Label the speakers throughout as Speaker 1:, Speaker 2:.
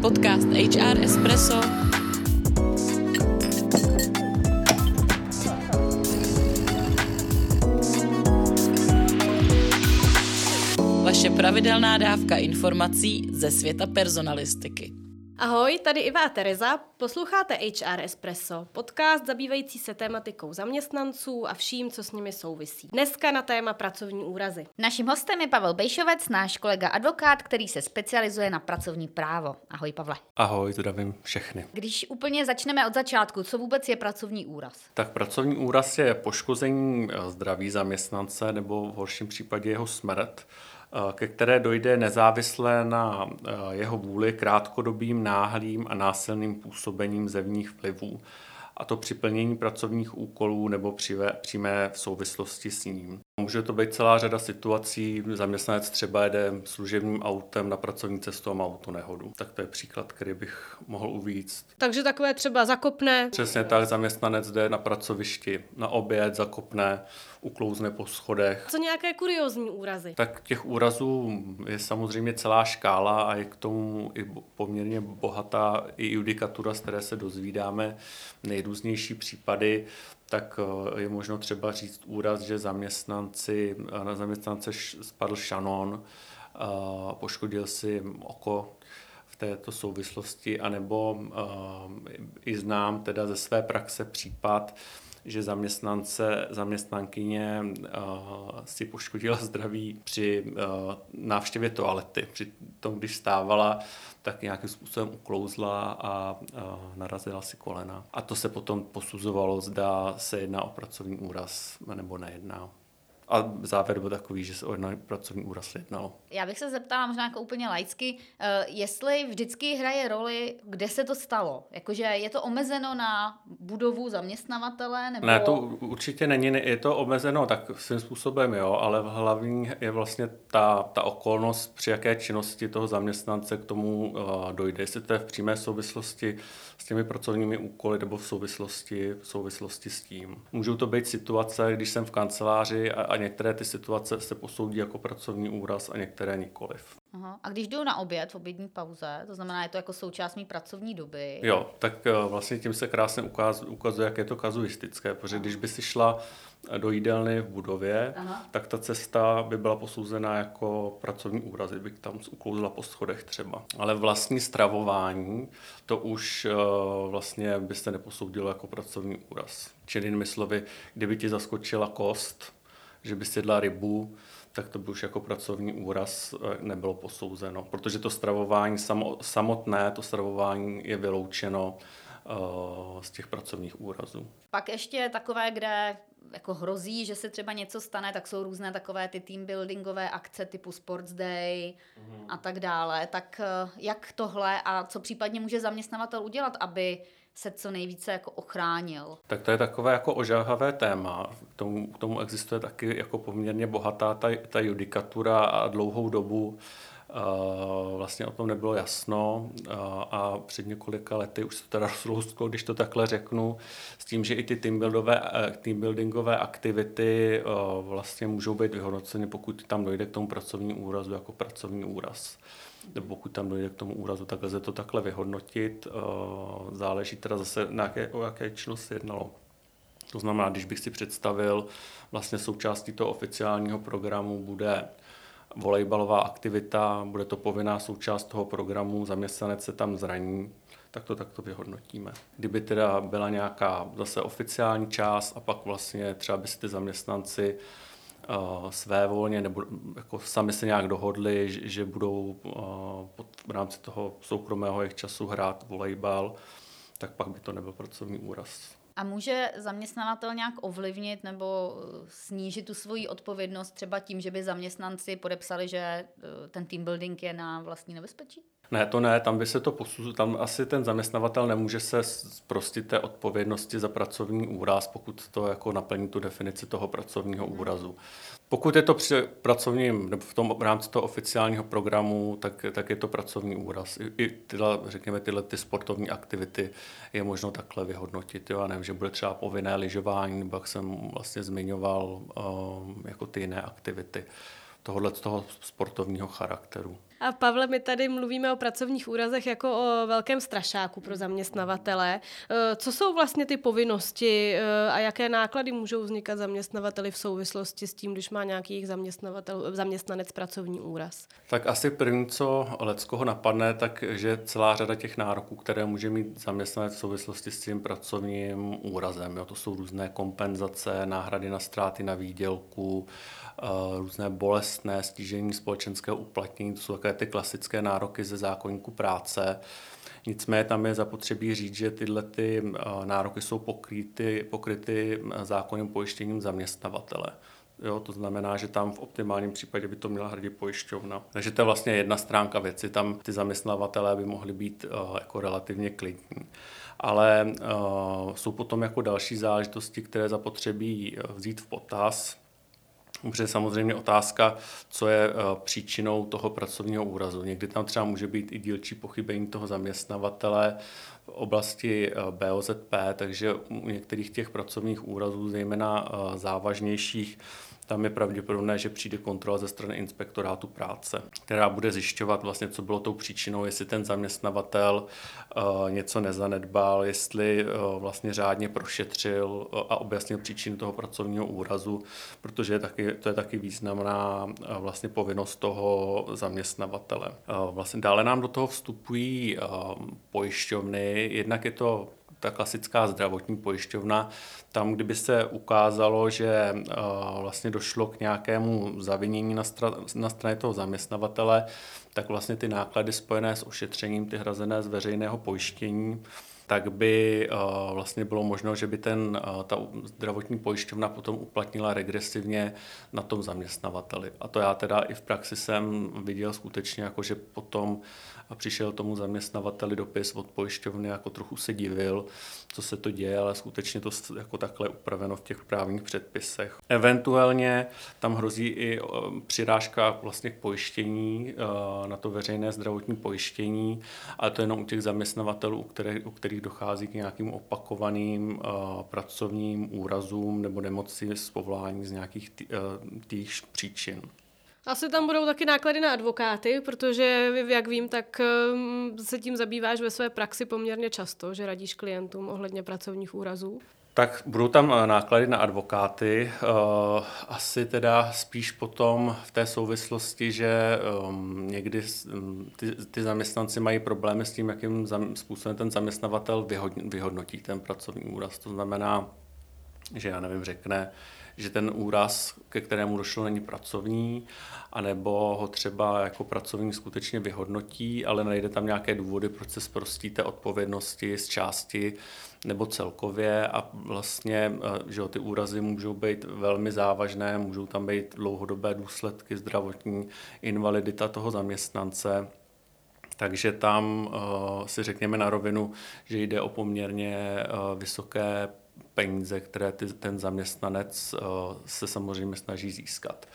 Speaker 1: Podcast HR Espresso Vaše pravidelná dávka informací ze světa personalistiky.
Speaker 2: Ahoj, tady Iva a Tereza. Posloucháte HR Espresso, podcast zabývající se tématikou zaměstnanců a vším, co s nimi souvisí. Dneska na téma pracovní úrazy.
Speaker 3: Naším hostem je Pavel Bejšovec, náš kolega advokát, který se specializuje na pracovní právo. Ahoj, Pavle.
Speaker 4: Ahoj, zdravím všechny.
Speaker 3: Když úplně začneme od začátku, co vůbec je pracovní úraz?
Speaker 4: Tak pracovní úraz je poškození eh, zdraví zaměstnance nebo v horším případě jeho smrt ke které dojde nezávisle na eh, jeho vůli krátkodobým, náhlým a násilným působením zevních vlivů, a to při plnění pracovních úkolů nebo přímé v souvislosti s ním. Může to být celá řada situací, zaměstnanec třeba jede služebním autem na pracovní cestu a má auto nehodu. Tak to je příklad, který bych mohl uvíct.
Speaker 2: Takže takové třeba zakopne.
Speaker 4: Přesně tak, zaměstnanec jde na pracovišti na oběd, zakopne, uklouzne po schodech.
Speaker 2: Co nějaké kuriozní úrazy?
Speaker 4: Tak těch úrazů je samozřejmě celá škála a je k tomu i poměrně bohatá i judikatura, z které se dozvídáme nejrůznější případy tak eh, je možno třeba říct úraz, že zaměstnanci, eh, na zaměstnance spadl šanon, eh, poškodil si oko v této souvislosti, anebo i znám teda ze své praxe případ, že zaměstnance, zaměstnankyně uh, si poškodila zdraví při uh, návštěvě toalety. Při tom, když stávala, tak nějakým způsobem uklouzla a uh, narazila si kolena. A to se potom posuzovalo, zda se jedná o pracovní úraz nebo nejedná. A závěr byl takový, že se o pracovní úraz jednalo.
Speaker 3: Já bych se zeptala možná jako úplně laicky, uh, jestli vždycky hraje roli, kde se to stalo. Jakože je to omezeno na budovu zaměstnavatele? Nebo...
Speaker 4: Ne, to určitě není. Je to omezeno tak svým způsobem, jo, ale hlavní je vlastně ta, ta okolnost, při jaké činnosti toho zaměstnance k tomu uh, dojde. Jestli to je v přímé souvislosti s těmi pracovními úkoly nebo v souvislosti, v souvislosti s tím. Můžou to být situace, když jsem v kanceláři a, a některé ty situace se posoudí jako pracovní úraz a některé nikoliv.
Speaker 3: Aha. A když jdu na oběd v obědní pauze, to znamená, je to jako součást mý pracovní doby?
Speaker 4: Jo, tak eh, vlastně tím se krásně ukazuje, ukazuje jak je to kazuistické, protože když by si šla do jídelny v budově, Aha. tak ta cesta by byla posouzena jako pracovní úraz, by tam uklouzla po schodech třeba. Ale vlastní stravování, to už uh, vlastně byste neposoudilo jako pracovní úraz. Čili jinými slovy, kdyby ti zaskočila kost, že by jedla rybu, tak to by už jako pracovní úraz eh, nebylo posouzeno, protože to stravování samo, samotné, to stravování je vyloučeno uh, z těch pracovních úrazů.
Speaker 3: Pak ještě takové, kde jako hrozí, že se třeba něco stane, tak jsou různé takové ty team buildingové akce typu Sports Day mm. a tak dále. Tak eh, jak tohle a co případně může zaměstnavatel udělat, aby se co nejvíce jako ochránil.
Speaker 4: Tak to je takové jako ožáhavé téma. K tomu, k tomu existuje taky jako poměrně bohatá ta, ta judikatura a dlouhou dobu Uh, vlastně o tom nebylo jasno uh, a před několika lety už se teda rozlousklo, když to takhle řeknu, s tím, že i ty teambuildové, uh, teambuildingové aktivity vlastně můžou být vyhodnoceny, pokud tam dojde k tomu pracovnímu úrazu jako pracovní úraz pokud tam dojde k tomu úrazu, tak lze to takhle vyhodnotit. Eh, záleží teda zase, na jaké, o jaké činnost se jednalo. To znamená, když bych si představil, vlastně součástí toho oficiálního programu bude volejbalová aktivita, bude to povinná součást toho programu, zaměstnanec se tam zraní, tak to takto vyhodnotíme. Kdyby teda byla nějaká zase oficiální část a pak vlastně třeba by si ty zaměstnanci uh, své volně nebo jako sami se nějak dohodli, že, budou uh, pod, v rámci toho soukromého jejich času hrát volejbal, tak pak by to nebyl pracovní úraz.
Speaker 3: A může zaměstnavatel nějak ovlivnit nebo snížit tu svoji odpovědnost třeba tím, že by zaměstnanci podepsali, že ten team building je na vlastní nebezpečí?
Speaker 4: Ne, to ne, tam by se to posuzuje, tam asi ten zaměstnavatel nemůže se zprostit té odpovědnosti za pracovní úraz, pokud to jako naplní tu definici toho pracovního hmm. úrazu. Pokud je to při pracovním, nebo v tom v rámci toho oficiálního programu, tak, tak je to pracovní úraz. I, i tyhle, řekněme, tyhle ty sportovní aktivity je možno takhle vyhodnotit. Jo? A nevím, že bude třeba povinné lyžování, nebo jak jsem vlastně zmiňoval, um, jako ty jiné aktivity tohohle toho sportovního charakteru.
Speaker 2: A Pavle, my tady mluvíme o pracovních úrazech jako o velkém strašáku pro zaměstnavatele. Eh, co jsou vlastně ty povinnosti eh, a jaké náklady můžou vznikat zaměstnavateli v souvislosti s tím, když má nějaký zaměstnavatel, zaměstnanec pracovní úraz?
Speaker 4: Tak asi první, co Leckoho napadne, tak že celá řada těch nároků, které může mít zaměstnanec v souvislosti s tím pracovním úrazem. Jo. To jsou různé kompenzace, náhrady na ztráty na výdělku, eh, různé bolestné stížení společenského uplatnění, to jsou také ty klasické nároky ze zákonníku práce. Nicméně tam je zapotřebí říct, že tyhle ty eh, nároky jsou pokryty, pokryty eh, zákonným pojištěním zaměstnavatele. Jo, to znamená, že tam v optimálním případě by to měla hradit pojišťovna. Takže to je vlastně jedna stránka věci. Tam ty zaměstnavatelé by mohli být uh, jako relativně klidní. Ale uh, jsou potom jako další záležitosti, které zapotřebí vzít v potaz. Protože samozřejmě otázka, co je příčinou toho pracovního úrazu. Někdy tam třeba může být i dílčí pochybení toho zaměstnavatele v oblasti BOZP, takže u některých těch pracovních úrazů, zejména závažnějších, tam je pravděpodobné, že přijde kontrola ze strany inspektorátu práce, která bude zjišťovat vlastně, co bylo tou příčinou, jestli ten zaměstnavatel uh, něco nezanedbal, jestli uh, vlastně řádně prošetřil uh, a objasnil příčinu toho pracovního úrazu, protože je taky, to je taky významná vlastně povinnost toho zaměstnavatele. Vlastně dále nám do toho vstupují pojišťovny, jednak je to ta klasická zdravotní pojišťovna, tam, kdyby se ukázalo, že uh, vlastně došlo k nějakému zavinění na, stra- na straně toho zaměstnavatele, tak vlastně ty náklady spojené s ošetřením, ty hrazené z veřejného pojištění, tak by uh, vlastně bylo možno, že by ten, uh, ta zdravotní pojišťovna potom uplatnila regresivně na tom zaměstnavateli. A to já teda i v praxi jsem viděl skutečně, jako že potom a přišel tomu zaměstnavateli dopis od pojišťovny, jako trochu se divil, co se to děje, ale skutečně to jako takhle upraveno v těch právních předpisech. Eventuálně tam hrozí i přirážka vlastně k pojištění na to veřejné zdravotní pojištění, ale to jenom u těch zaměstnavatelů, u kterých, u kterých dochází k nějakým opakovaným pracovním úrazům nebo nemoci z povolání z nějakých týž příčin.
Speaker 2: Asi tam budou taky náklady na advokáty, protože, jak vím, tak ehm, se tím zabýváš ve své praxi poměrně často, že radíš klientům ohledně pracovních úrazů.
Speaker 4: Tak budou tam eh, náklady na advokáty, eh, asi teda spíš potom v té souvislosti, že ehm, někdy mm, ty, ty zaměstnanci mají problémy s tím, jakým způsobem ten zaměstnavatel vyhodnotí ten pracovní úraz. To znamená, že já nevím, řekne, že ten úraz, ke kterému došlo, není pracovní, anebo ho třeba jako pracovní skutečně vyhodnotí, ale najde tam nějaké důvody, proč se zprostí té odpovědnosti z části nebo celkově. A vlastně, eh, že ty úrazy můžou být velmi závažné, můžou tam být dlouhodobé důsledky zdravotní, invalidita toho zaměstnance, takže tam uh, si řekněme na rovinu, že jde o poměrně uh, vysoké peníze, které ty, ten zaměstnanec uh, se samozřejmě snaží získat.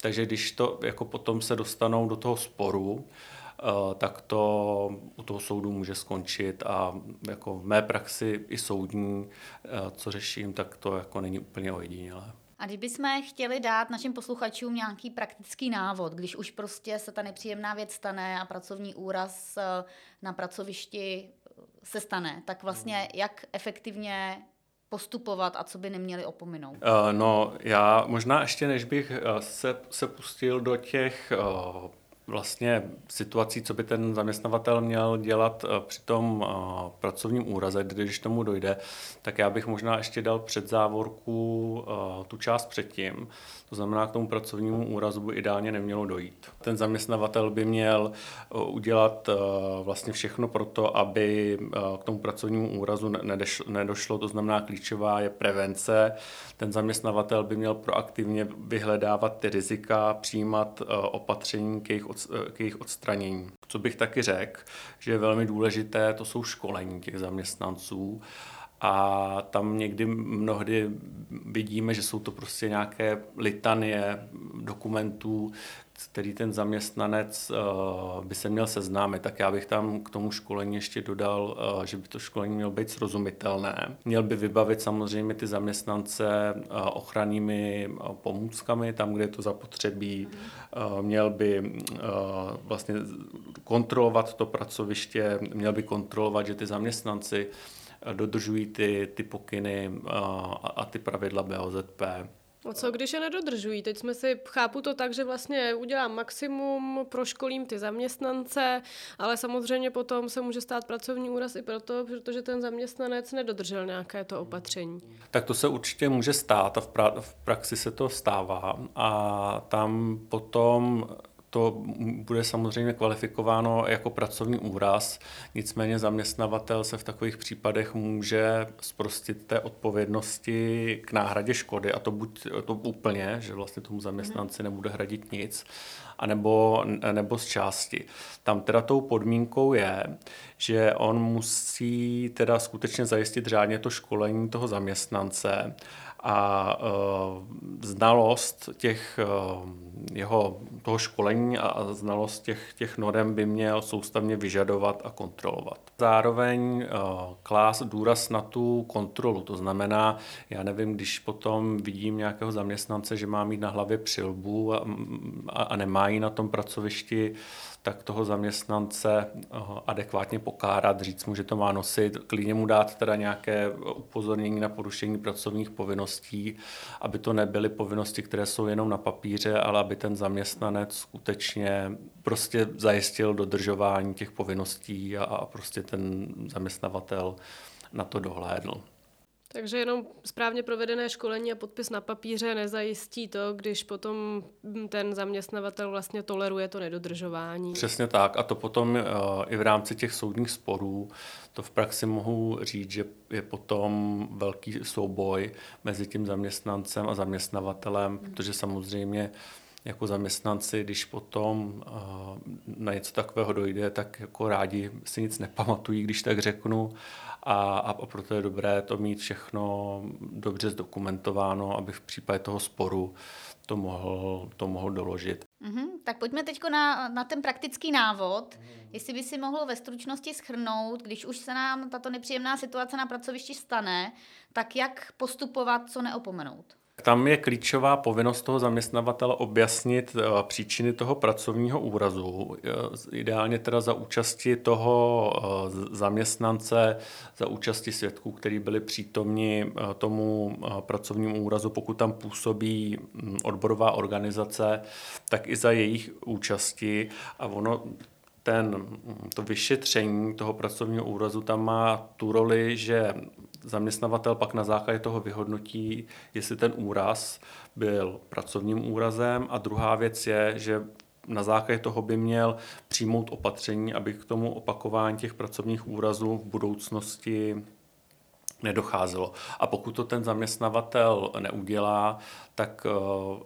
Speaker 4: Takže když to jako potom se dostanou do toho sporu, uh, tak to u toho soudu může skončit a jako v mé praxi i soudní, uh, co řeším, tak to jako není úplně ojedinělé.
Speaker 3: A kdybychom chtěli dát našim posluchačům nějaký praktický návod, když už prostě se ta nepříjemná věc stane a pracovní úraz na pracovišti se stane, tak vlastně jak efektivně postupovat a co by neměli opominout? Uh,
Speaker 4: no, já možná ještě než bych uh, se, se pustil do těch uh, vlastně situací, co by ten zaměstnavatel měl dělat eh, při tom eh, pracovním úraze, když tomu dojde, tak já bych možná ještě dal před závorku eh, tu část předtím. To znamená, k tomu pracovnímu úrazu by ideálně nemělo dojít. Ten zaměstnavatel by měl udělat vlastně všechno pro to, aby k tomu pracovnímu úrazu nedošlo. To znamená, klíčová je prevence. Ten zaměstnavatel by měl proaktivně vyhledávat ty rizika, přijímat opatření k jejich od, k jejich odstranění. Co bych taky řekl, že je velmi důležité, to jsou školení těch zaměstnanců. A tam někdy mnohdy vidíme, že jsou to prostě nějaké litanie dokumentů, který ten zaměstnanec uh, by se měl seznámit, tak já bych tam k tomu školení ještě dodal, uh, že by to školení mělo být srozumitelné. Měl by vybavit samozřejmě ty zaměstnance uh, ochrannými pomůckami tam, kde je to zapotřebí. Měl by vlastně kontrolovat to pracoviště, měl by kontrolovat, že ty zaměstnanci dodržují ty, ty pokyny a, a ty pravidla BOZP.
Speaker 2: A co když je nedodržují? Teď jsme si, chápu to tak, že vlastně udělám maximum, proškolím ty zaměstnance, ale samozřejmě potom se může stát pracovní úraz i proto, protože ten zaměstnanec nedodržel nějaké to opatření.
Speaker 4: Tak to se určitě může stát a v, pra- v praxi se to stává a tam potom to bude samozřejmě kvalifikováno jako pracovní úraz, nicméně zaměstnavatel se v takových případech může zprostit té odpovědnosti k náhradě škody a to buď to úplně, že vlastně tomu zaměstnanci nebude hradit nic, anebo, nebo z části. Tam teda tou podmínkou je, že on musí teda skutečně zajistit řádně to školení toho zaměstnance a uh, znalost těch uh, jeho toho školení a znalost těch, těch norem by měl soustavně vyžadovat a kontrolovat. Zároveň uh, klás důraz na tu kontrolu, to znamená, já nevím, když potom vidím nějakého zaměstnance, že má mít na hlavě přilbu a, a, a nemá ji na tom pracovišti, tak toho zaměstnance eh, adekvátně pokárat, říct mu, že to má nosit, klidně mu dát teda nějaké upozornění na porušení pracovních povinností, aby to nebyly povinnosti, které jsou jenom na papíře, ale aby ten zaměstnanec skutečně prostě zajistil dodržování těch povinností a, a prostě ten zaměstnavatel na to dohlédl.
Speaker 2: Takže jenom správně provedené školení a podpis na papíře nezajistí to, když potom ten zaměstnavatel vlastně toleruje to nedodržování.
Speaker 4: Přesně tak a to potom uh, i v rámci těch soudních sporů, to v praxi mohu říct, že je potom velký souboj mezi tím zaměstnancem a zaměstnavatelem, hmm. protože samozřejmě jako zaměstnanci, když potom uh, na něco takového dojde, tak jako rádi si nic nepamatují, když tak řeknu a, a proto je dobré to mít všechno dobře zdokumentováno, aby v případě toho sporu to mohl, to mohl doložit.
Speaker 3: Mm-hmm, tak pojďme teď na, na ten praktický návod. Jestli by si mohl ve stručnosti schrnout, když už se nám tato nepříjemná situace na pracovišti stane, tak jak postupovat, co neopomenout?
Speaker 4: Tam je klíčová povinnost toho zaměstnavatele objasnit eh, příčiny toho pracovního úrazu. Eh, ideálně teda za účasti toho eh, zaměstnance, za účasti svědků, kteří byli přítomni tomu pracovnímu úrazu, pokud tam působí hm, odborová organizace, tak i za jejich účasti. A ono ten, to vyšetření toho pracovního úrazu tam má tu roli, že zaměstnavatel pak na základě toho vyhodnotí, jestli ten úraz byl pracovním úrazem. A druhá věc je, že na základě toho by měl přijmout opatření, aby k tomu opakování těch pracovních úrazů v budoucnosti nedocházelo. A pokud to ten zaměstnavatel neudělá, tak eh,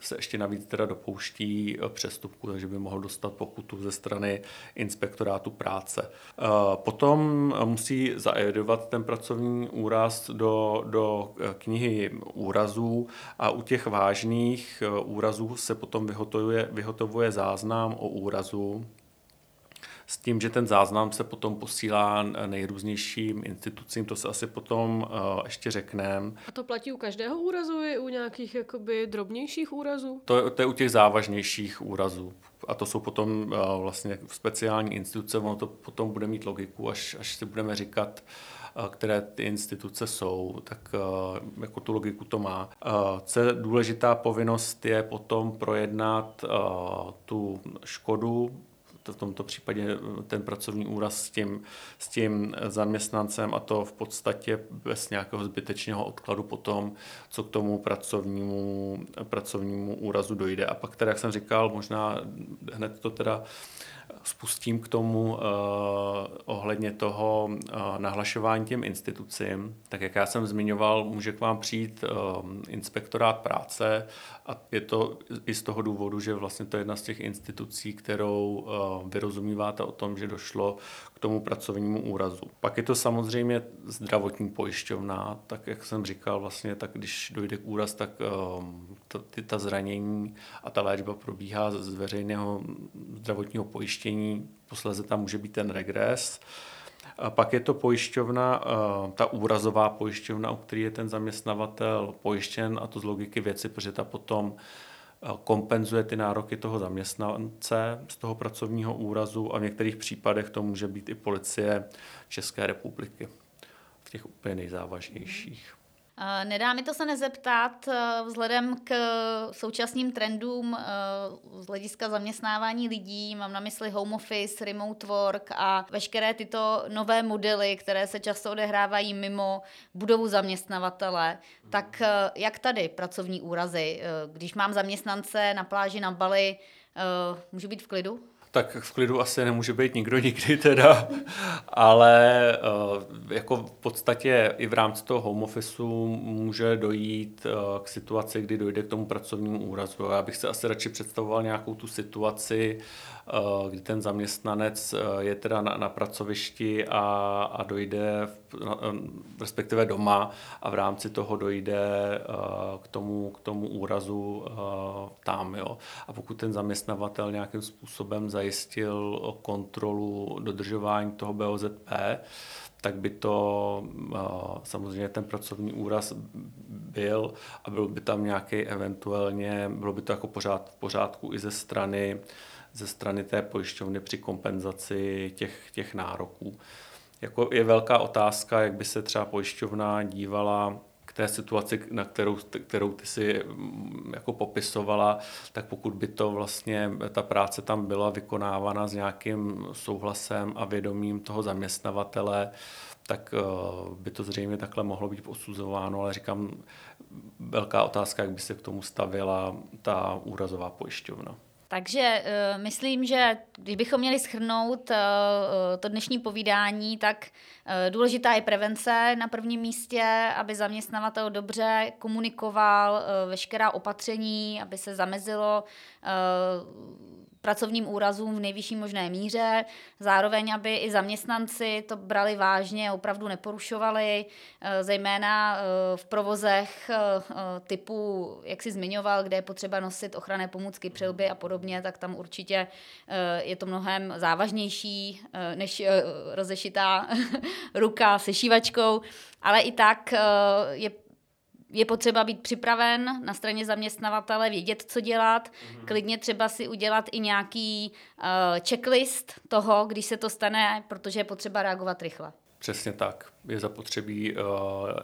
Speaker 4: se ještě navíc teda dopouští eh, přestupku, takže by mohl dostat pokutu ze strany inspektorátu práce. Eh, potom musí zaedovat ten pracovní úraz do, do knihy úrazů a u těch vážných úrazů se potom vyhotovuje, vyhotovuje záznam o úrazu, s tím, že ten záznam se potom posílá nejrůznějším institucím, to se asi potom uh, ještě řekneme.
Speaker 2: A to platí u každého úrazu, i u nějakých jakoby drobnějších úrazů?
Speaker 4: To, to je u těch závažnějších úrazů. A to jsou potom uh, vlastně speciální instituce, ono to potom bude mít logiku, až, až si budeme říkat, uh, které ty instituce jsou, tak jako tu logiku to má. Co je důležitá povinnost je potom projednat tu škodu v tomto případě eh, ten pracovní úraz s tím, s tím zaměstnancem a to v podstatě bez nějakého zbytečného odkladu potom, co k tomu pracovnímu, pracovnímu úrazu dojde. A pak teda, jak jsem říkal, možná hned to teda spustím k tomu uh, ohledně toho uh, nahlašování těm institucím. Tak jak já jsem zmiňoval, může k vám přijít uh, inspektorát práce a je to i z toho důvodu, že vlastně to je jedna z těch institucí, kterou uh, vyrozumíváte o tom, že došlo k tomu pracovnímu úrazu. Pak je to samozřejmě zdravotní pojišťovna, tak jak jsem říkal, vlastně tak když dojde k úraz, tak uh, ta, ta zranění a ta léčba probíhá z veřejného zdravotního pojištění, posledně tam může být ten regres. A pak je to pojišťovna, eh, ta úrazová pojišťovna, u který je ten zaměstnavatel pojištěn a to z logiky věci, protože ta potom eh, kompenzuje ty nároky toho zaměstnance z toho pracovního úrazu a v některých případech to může být i policie České republiky v těch úplně nejzávažnějších.
Speaker 3: Nedá mi to se nezeptat eh, vzhledem k současným trendům eh, z hlediska zaměstnávání lidí, mám na mysli home office, remote work a veškeré tyto nové modely, které se často odehrávají mimo budovu zaměstnavatele. Tak eh, jak tady pracovní úrazy? Když mám zaměstnance na pláži na Bali, můžu být v klidu?
Speaker 4: Tak v klidu asi nemůže být nikdo nikdy teda, ale eh, jako v podstatě i v rámci toho home officeu může dojít eh, k situaci, kdy dojde k tomu pracovnímu úrazu. Já bych se asi radši představoval nějakou tu situaci, kdy ten zaměstnanec eh, je teda na, na pracovišti a, a dojde, v, na, eh, respektive doma a v rámci toho dojde k tomu, k tomu úrazu tam. Jo. A pokud ten zaměstnavatel nějakým způsobem zajistil kontrolu dodržování toho BOZP, tak by to samozřejmě ten pracovní úraz byl a byl by tam nějaký eventuálně, bylo by to jako pořád, v pořádku i ze strany ze strany té pojišťovny při kompenzaci těch, těch nároků. Jako je velká otázka, jak by se třeba pojišťovna dívala k té situaci, na kterou, kterou ty si mm, jako popisovala, tak pokud by to vlastně, ta práce tam byla vykonávána s nějakým souhlasem a vědomím toho zaměstnavatele, tak eh, by to zřejmě takhle mohlo být posuzováno, ale říkám, velká otázka, jak by se k tomu stavila ta úrazová pojišťovna.
Speaker 3: Takže uh, myslím, že když bychom měli schrnout uh, to dnešní povídání, tak uh, důležitá je prevence na prvním místě, aby zaměstnavatel dobře komunikoval uh, veškerá opatření, aby se zamezilo uh, pracovním úrazům v nejvyšší možné míře, zároveň, aby i zaměstnanci to brali vážně, opravdu neporušovali, eh, zejména eh, v provozech eh, typu, jak si zmiňoval, kde je potřeba nosit ochranné pomůcky, přilby a podobně, tak tam určitě je to mnohem závažnější než rozešitá ruka se šívačkou, ale i tak je je potřeba být připraven na straně zaměstnavatele, vědět, co dělat, mm-hmm. klidně třeba si udělat i nějaký uh, checklist toho, když se to stane, protože je potřeba reagovat rychle.
Speaker 4: Přesně tak. Je zapotřebí uh,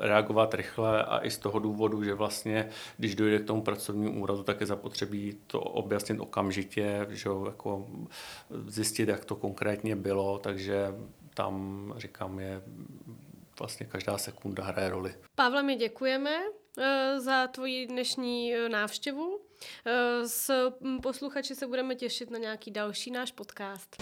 Speaker 4: reagovat rychle a i z toho důvodu, že vlastně, když dojde k tomu pracovnímu úrazu, tak je zapotřebí to objasnit okamžitě, že jako zjistit, jak to konkrétně bylo, takže tam, říkám, je vlastně každá sekunda hraje roli.
Speaker 2: Pavle, my děkujeme eh, za tvoji dnešní eh, návštěvu. Eh, s posluchači se budeme těšit na nějaký další náš podcast.